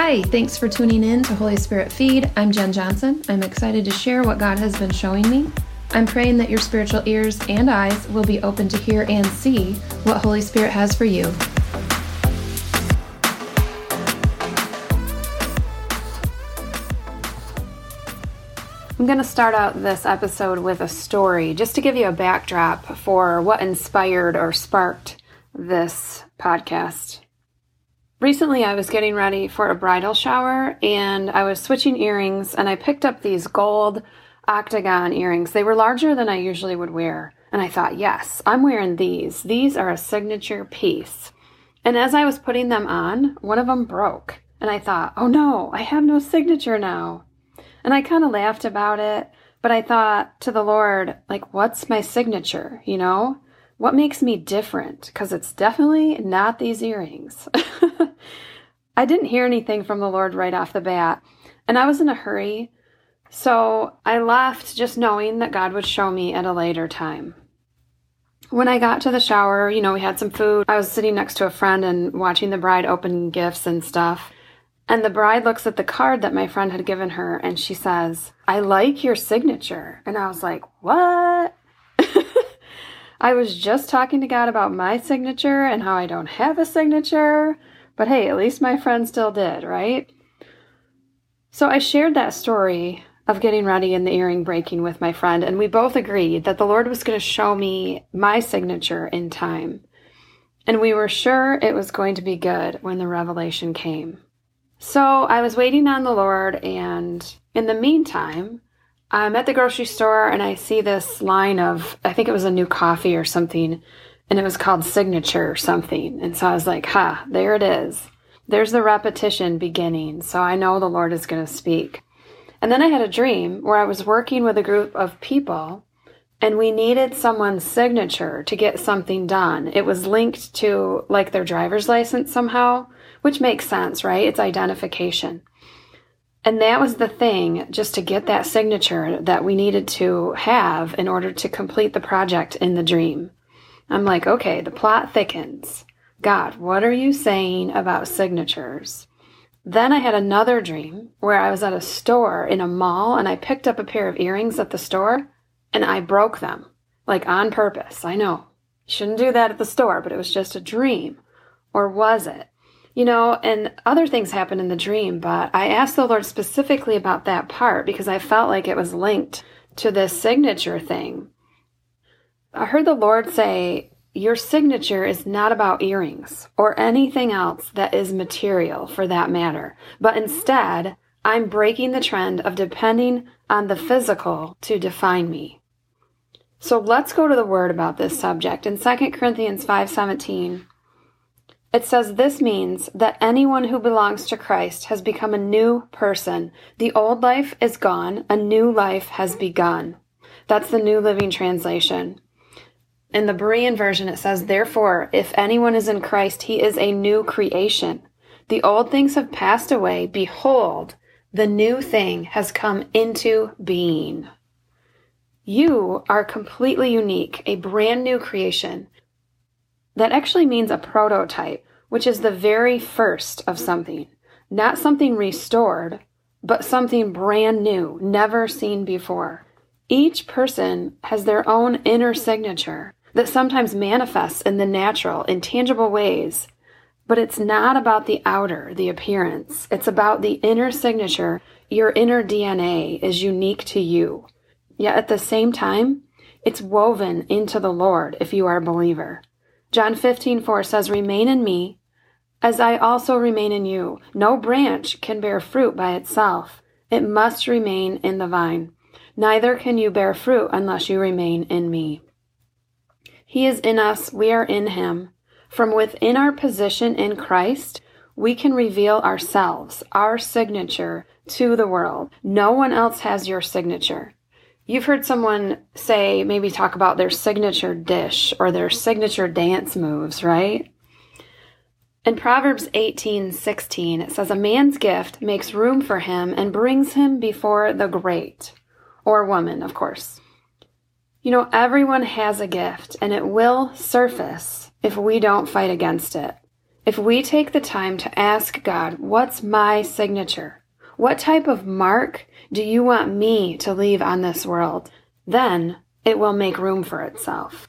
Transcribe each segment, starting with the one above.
Hi, thanks for tuning in to Holy Spirit Feed. I'm Jen Johnson. I'm excited to share what God has been showing me. I'm praying that your spiritual ears and eyes will be open to hear and see what Holy Spirit has for you. I'm going to start out this episode with a story just to give you a backdrop for what inspired or sparked this podcast. Recently, I was getting ready for a bridal shower and I was switching earrings and I picked up these gold octagon earrings. They were larger than I usually would wear. And I thought, yes, I'm wearing these. These are a signature piece. And as I was putting them on, one of them broke. And I thought, oh no, I have no signature now. And I kind of laughed about it, but I thought to the Lord, like, what's my signature? You know, what makes me different? Because it's definitely not these earrings. I didn't hear anything from the Lord right off the bat, and I was in a hurry. So I left just knowing that God would show me at a later time. When I got to the shower, you know, we had some food. I was sitting next to a friend and watching the bride open gifts and stuff. And the bride looks at the card that my friend had given her and she says, I like your signature. And I was like, What? I was just talking to God about my signature and how I don't have a signature. But hey, at least my friend still did, right? So I shared that story of getting ready and the earring breaking with my friend, and we both agreed that the Lord was going to show me my signature in time. And we were sure it was going to be good when the revelation came. So I was waiting on the Lord, and in the meantime, I'm at the grocery store and I see this line of, I think it was a new coffee or something, and it was called Signature or something. And so I was like, ha, huh, there it is. There's the repetition beginning. So I know the Lord is going to speak. And then I had a dream where I was working with a group of people and we needed someone's signature to get something done. It was linked to like their driver's license somehow, which makes sense, right? It's identification. And that was the thing, just to get that signature that we needed to have in order to complete the project in the dream. I'm like, okay, the plot thickens. God, what are you saying about signatures? Then I had another dream where I was at a store in a mall and I picked up a pair of earrings at the store and I broke them, like on purpose. I know. Shouldn't do that at the store, but it was just a dream. Or was it? You know, and other things happened in the dream, but I asked the Lord specifically about that part because I felt like it was linked to this signature thing. I heard the Lord say, Your signature is not about earrings or anything else that is material for that matter, but instead, I'm breaking the trend of depending on the physical to define me. So let's go to the word about this subject. In 2 Corinthians 5:17, it says this means that anyone who belongs to Christ has become a new person. The old life is gone, a new life has begun. That's the New Living Translation. In the Berean version, it says, Therefore, if anyone is in Christ, he is a new creation. The old things have passed away. Behold, the new thing has come into being. You are completely unique, a brand new creation. That actually means a prototype, which is the very first of something. Not something restored, but something brand new, never seen before. Each person has their own inner signature that sometimes manifests in the natural, intangible ways. But it's not about the outer, the appearance. It's about the inner signature. Your inner DNA is unique to you. Yet at the same time, it's woven into the Lord if you are a believer. John 15, 4 says, Remain in me, as I also remain in you. No branch can bear fruit by itself. It must remain in the vine. Neither can you bear fruit unless you remain in me. He is in us, we are in him. From within our position in Christ, we can reveal ourselves, our signature, to the world. No one else has your signature. You've heard someone say, maybe talk about their signature dish or their signature dance moves, right? In Proverbs 18 16, it says, A man's gift makes room for him and brings him before the great, or woman, of course. You know, everyone has a gift and it will surface if we don't fight against it. if we take the time to ask God, what's my signature? What type of mark do you want me to leave on this world? Then it will make room for itself.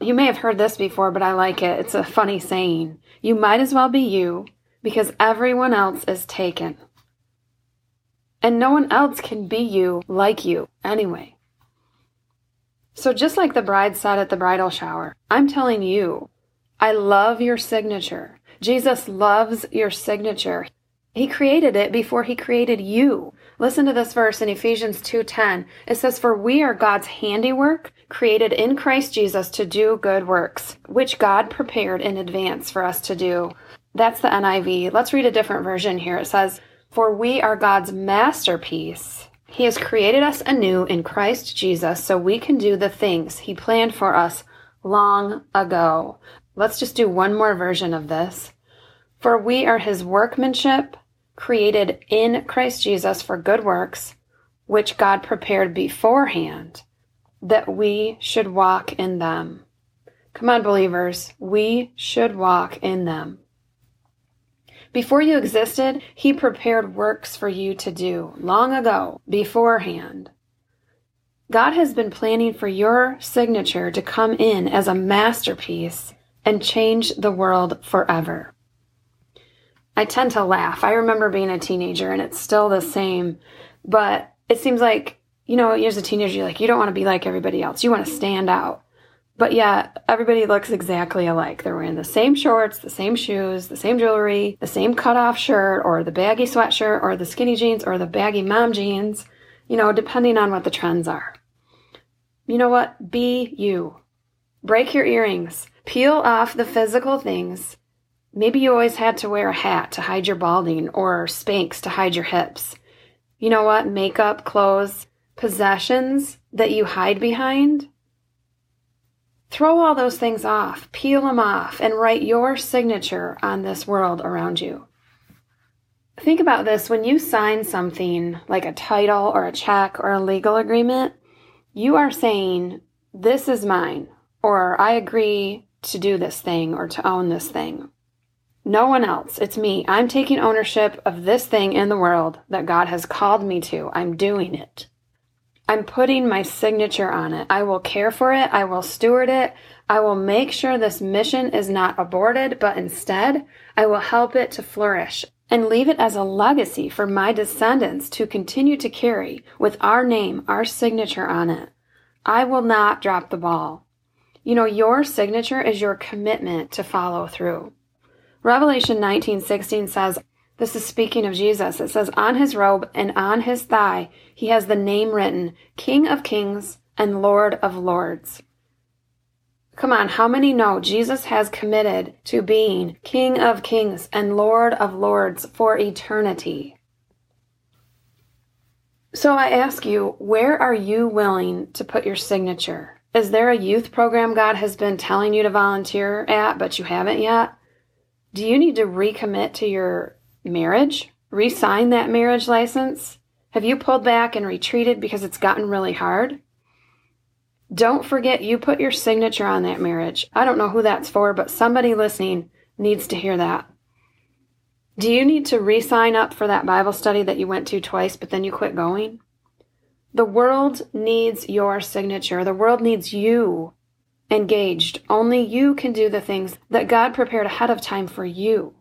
You may have heard this before, but I like it. It's a funny saying. You might as well be you because everyone else is taken. And no one else can be you like you anyway. So, just like the bride said at the bridal shower, I'm telling you, I love your signature. Jesus loves your signature. He created it before he created you. Listen to this verse in Ephesians 2:10. It says for we are God's handiwork, created in Christ Jesus to do good works, which God prepared in advance for us to do. That's the NIV. Let's read a different version here. It says, "For we are God's masterpiece. He has created us anew in Christ Jesus so we can do the things he planned for us long ago." Let's just do one more version of this. For we are his workmanship, created in Christ Jesus for good works, which God prepared beforehand that we should walk in them. Come on, believers, we should walk in them. Before you existed, He prepared works for you to do long ago, beforehand. God has been planning for your signature to come in as a masterpiece and change the world forever. I tend to laugh. I remember being a teenager and it's still the same, but it seems like, you know, as a teenager, you're like, you don't want to be like everybody else. You want to stand out. But yeah, everybody looks exactly alike. They're wearing the same shorts, the same shoes, the same jewelry, the same cutoff shirt, or the baggy sweatshirt, or the skinny jeans, or the baggy mom jeans, you know, depending on what the trends are. You know what? Be you. Break your earrings. Peel off the physical things Maybe you always had to wear a hat to hide your balding or Spanx to hide your hips. You know what? Makeup, clothes, possessions that you hide behind. Throw all those things off, peel them off, and write your signature on this world around you. Think about this when you sign something like a title or a check or a legal agreement, you are saying, This is mine, or I agree to do this thing or to own this thing. No one else. It's me. I'm taking ownership of this thing in the world that God has called me to. I'm doing it. I'm putting my signature on it. I will care for it. I will steward it. I will make sure this mission is not aborted, but instead, I will help it to flourish and leave it as a legacy for my descendants to continue to carry with our name, our signature on it. I will not drop the ball. You know, your signature is your commitment to follow through. Revelation 19:16 says, this is speaking of Jesus. It says, On his robe and on his thigh, he has the name written, King of Kings and Lord of Lords. Come on, how many know Jesus has committed to being King of Kings and Lord of Lords for eternity? So I ask you, where are you willing to put your signature? Is there a youth program God has been telling you to volunteer at, but you haven't yet? Do you need to recommit to your marriage? Resign that marriage license? Have you pulled back and retreated because it's gotten really hard? Don't forget you put your signature on that marriage. I don't know who that's for, but somebody listening needs to hear that. Do you need to re sign up for that Bible study that you went to twice, but then you quit going? The world needs your signature. The world needs you engaged. Only you can do the things that God prepared ahead of time for you.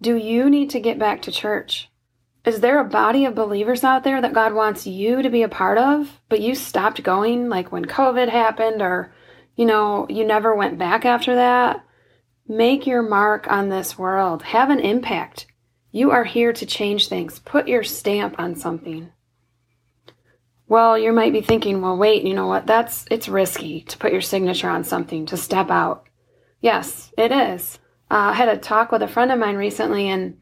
Do you need to get back to church? Is there a body of believers out there that God wants you to be a part of, but you stopped going like when COVID happened or, you know, you never went back after that? Make your mark on this world. Have an impact. You are here to change things. Put your stamp on something. Well, you might be thinking, well, wait, you know what? That's, it's risky to put your signature on something, to step out. Yes, it is. Uh, I had a talk with a friend of mine recently and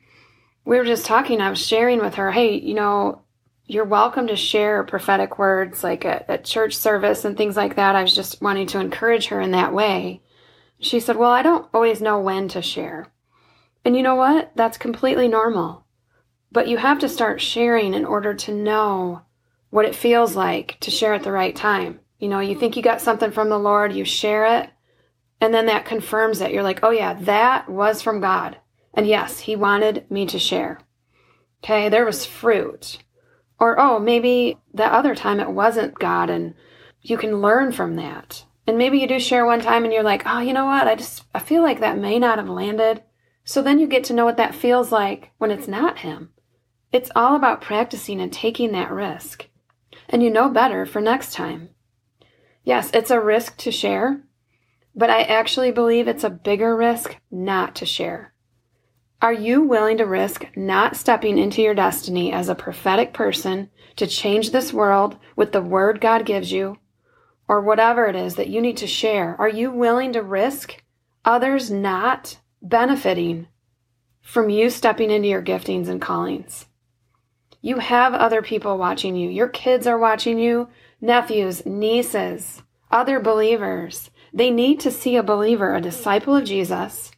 we were just talking. I was sharing with her, hey, you know, you're welcome to share prophetic words like at, at church service and things like that. I was just wanting to encourage her in that way. She said, well, I don't always know when to share. And you know what? That's completely normal. But you have to start sharing in order to know what it feels like to share at the right time. You know, you think you got something from the Lord, you share it, And then that confirms it. You're like, oh yeah, that was from God. And yes, he wanted me to share. Okay, there was fruit. Or, oh, maybe that other time it wasn't God and you can learn from that. And maybe you do share one time and you're like, oh, you know what? I just, I feel like that may not have landed. So then you get to know what that feels like when it's not Him. It's all about practicing and taking that risk. And you know better for next time. Yes, it's a risk to share, but I actually believe it's a bigger risk not to share. Are you willing to risk not stepping into your destiny as a prophetic person to change this world with the word God gives you or whatever it is that you need to share? Are you willing to risk others not benefiting from you stepping into your giftings and callings? You have other people watching you. Your kids are watching you, nephews, nieces, other believers. They need to see a believer, a disciple of Jesus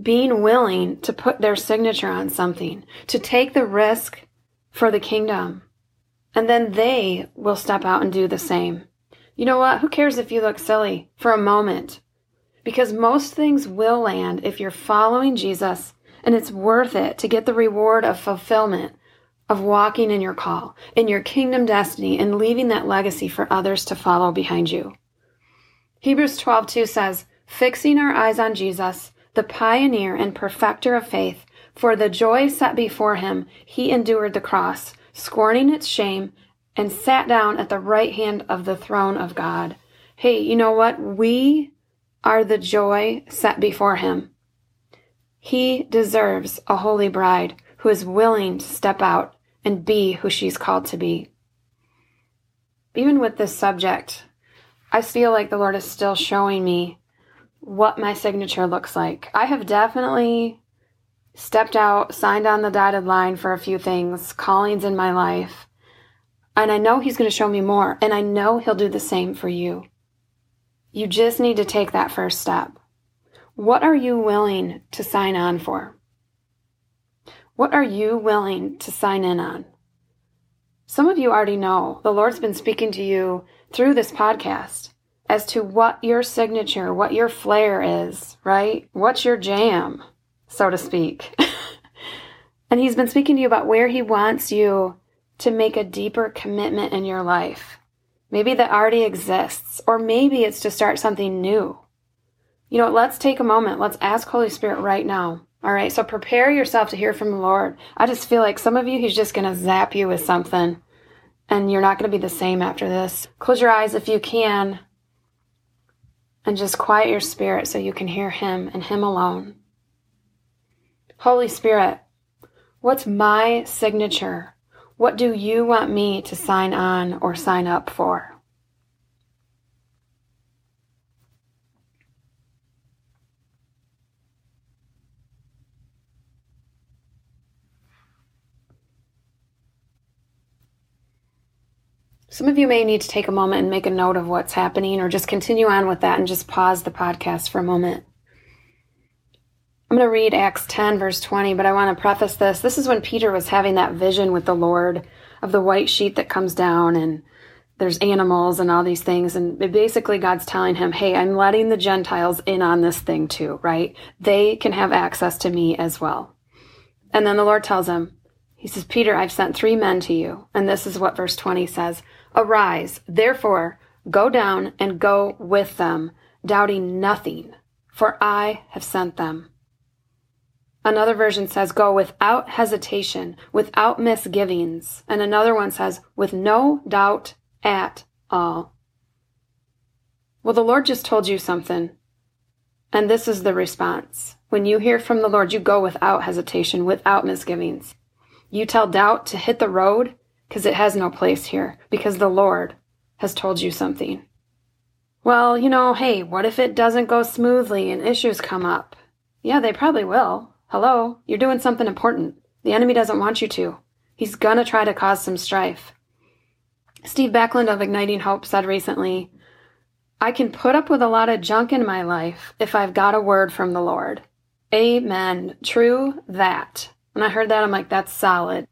being willing to put their signature on something, to take the risk for the kingdom. And then they will step out and do the same. You know what? Who cares if you look silly for a moment? Because most things will land if you're following Jesus and it's worth it to get the reward of fulfillment of walking in your call, in your kingdom destiny, and leaving that legacy for others to follow behind you. Hebrews 12 2 says, Fixing our eyes on Jesus, the pioneer and perfecter of faith, for the joy set before him, he endured the cross, scorning its shame, and sat down at the right hand of the throne of God. Hey, you know what? We are the joy set before him. He deserves a holy bride who is willing to step out and be who she's called to be. Even with this subject, I feel like the Lord is still showing me what my signature looks like. I have definitely stepped out, signed on the dotted line for a few things, callings in my life. And I know He's going to show me more. And I know He'll do the same for you. You just need to take that first step. What are you willing to sign on for? What are you willing to sign in on? Some of you already know the Lord's been speaking to you through this podcast as to what your signature, what your flair is, right? What's your jam, so to speak. and he's been speaking to you about where he wants you to make a deeper commitment in your life. Maybe that already exists, or maybe it's to start something new. You know, let's take a moment. Let's ask Holy Spirit right now. All right, so prepare yourself to hear from the Lord. I just feel like some of you, He's just going to zap you with something, and you're not going to be the same after this. Close your eyes if you can and just quiet your spirit so you can hear Him and Him alone. Holy Spirit, what's my signature? What do you want me to sign on or sign up for? Some of you may need to take a moment and make a note of what's happening or just continue on with that and just pause the podcast for a moment. I'm going to read Acts 10, verse 20, but I want to preface this. This is when Peter was having that vision with the Lord of the white sheet that comes down and there's animals and all these things. And basically, God's telling him, Hey, I'm letting the Gentiles in on this thing too, right? They can have access to me as well. And then the Lord tells him, He says, Peter, I've sent three men to you. And this is what verse 20 says Arise, therefore, go down and go with them, doubting nothing, for I have sent them. Another version says, Go without hesitation, without misgivings. And another one says, With no doubt at all. Well, the Lord just told you something. And this is the response. When you hear from the Lord, you go without hesitation, without misgivings. You tell doubt to hit the road because it has no place here, because the Lord has told you something. Well, you know, hey, what if it doesn't go smoothly and issues come up? Yeah, they probably will. Hello, you're doing something important. The enemy doesn't want you to. He's gonna try to cause some strife. Steve Backlund of Igniting Hope said recently, I can put up with a lot of junk in my life if I've got a word from the Lord. Amen. True that. When I heard that, I'm like, that's solid.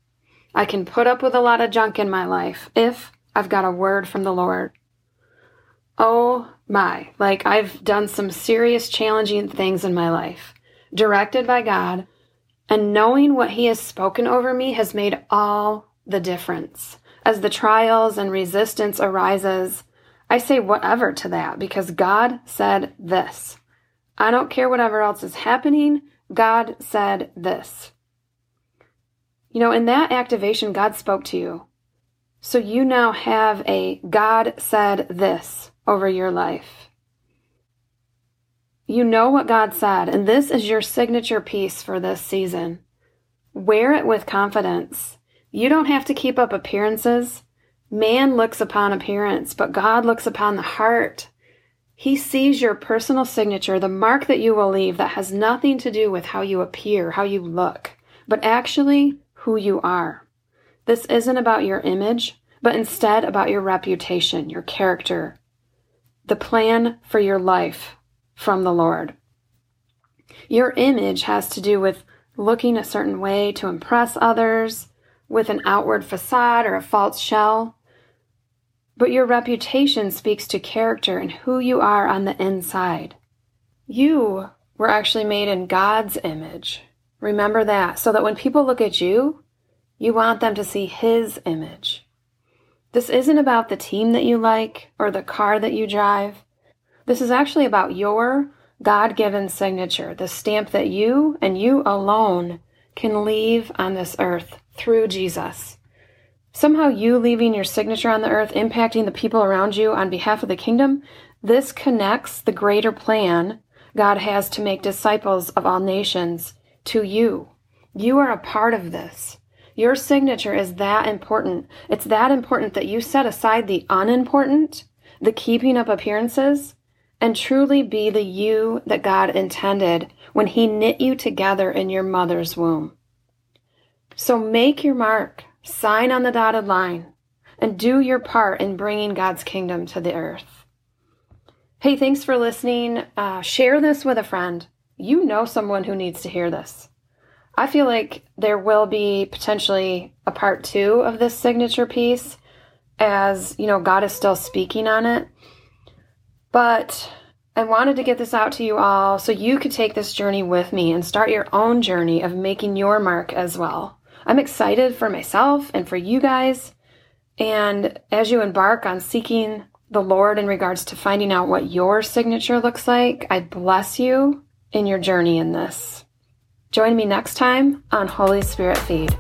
I can put up with a lot of junk in my life if I've got a word from the Lord. Oh my, like I've done some serious challenging things in my life, directed by God, and knowing what He has spoken over me has made all the difference. As the trials and resistance arises, I say whatever to that because God said this. I don't care whatever else is happening. God said this. You know, in that activation, God spoke to you. So you now have a God said this over your life. You know what God said, and this is your signature piece for this season. Wear it with confidence. You don't have to keep up appearances. Man looks upon appearance, but God looks upon the heart. He sees your personal signature, the mark that you will leave that has nothing to do with how you appear, how you look, but actually who you are. This isn't about your image, but instead about your reputation, your character, the plan for your life from the Lord. Your image has to do with looking a certain way to impress others, with an outward facade or a false shell. But your reputation speaks to character and who you are on the inside. You were actually made in God's image. Remember that, so that when people look at you, you want them to see His image. This isn't about the team that you like or the car that you drive. This is actually about your God given signature, the stamp that you and you alone can leave on this earth through Jesus. Somehow, you leaving your signature on the earth, impacting the people around you on behalf of the kingdom, this connects the greater plan God has to make disciples of all nations to you. You are a part of this. Your signature is that important. It's that important that you set aside the unimportant, the keeping up appearances, and truly be the you that God intended when He knit you together in your mother's womb. So make your mark, sign on the dotted line, and do your part in bringing God's kingdom to the earth. Hey, thanks for listening. Uh, share this with a friend. You know someone who needs to hear this. I feel like there will be potentially a part two of this signature piece as, you know, God is still speaking on it. But I wanted to get this out to you all so you could take this journey with me and start your own journey of making your mark as well. I'm excited for myself and for you guys. And as you embark on seeking the Lord in regards to finding out what your signature looks like, I bless you in your journey in this. Join me next time on Holy Spirit Feed.